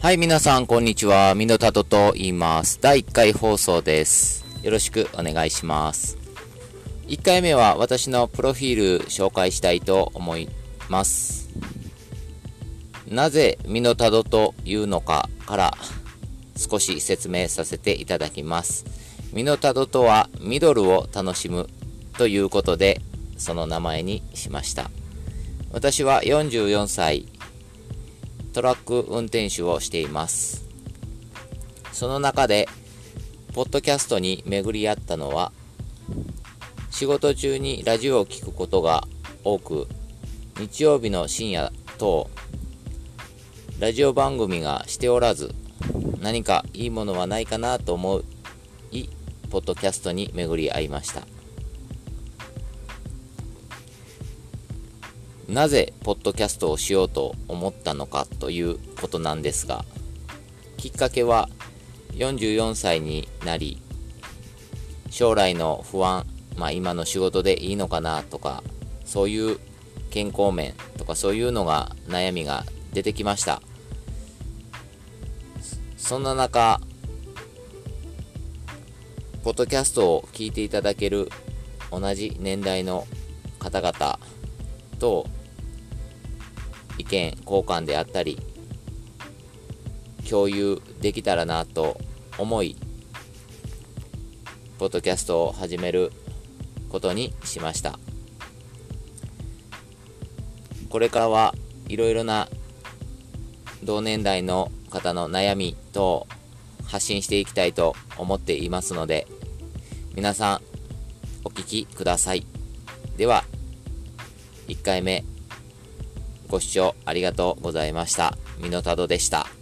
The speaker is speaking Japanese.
はい、皆さん、こんにちは。ミノタトと言います。第1回放送です。よろしくお願いします。1回目は私のプロフィール紹介したいと思います。なぜミノタドというのかから少し説明させていただきます。ミノタドとはミドルを楽しむということでその名前にしました。私は44歳、トラック運転手をしています。その中で、ポッドキャストに巡り合ったのは、仕事中にラジオを聞くことが多く、日曜日の深夜等、ラジオ番組がしておらず、何かいいものはないかなと思い、ポッドキャストに巡り合いました。なぜポッドキャストをしようと思ったのかということなんですがきっかけは44歳になり将来の不安、まあ、今の仕事でいいのかなとかそういう健康面とかそういうのが悩みが出てきました。そんな中ポッドキャストを聞いていただける同じ年代の方々と意見交換であったり共有できたらなと思いポッドキャストを始めることにしました。これからはいろいろな同年代の方の悩み等発信していきたいと思っていますので皆さんお聞きください。では1回目。ご視聴ありがとうございました。ミノタドでした。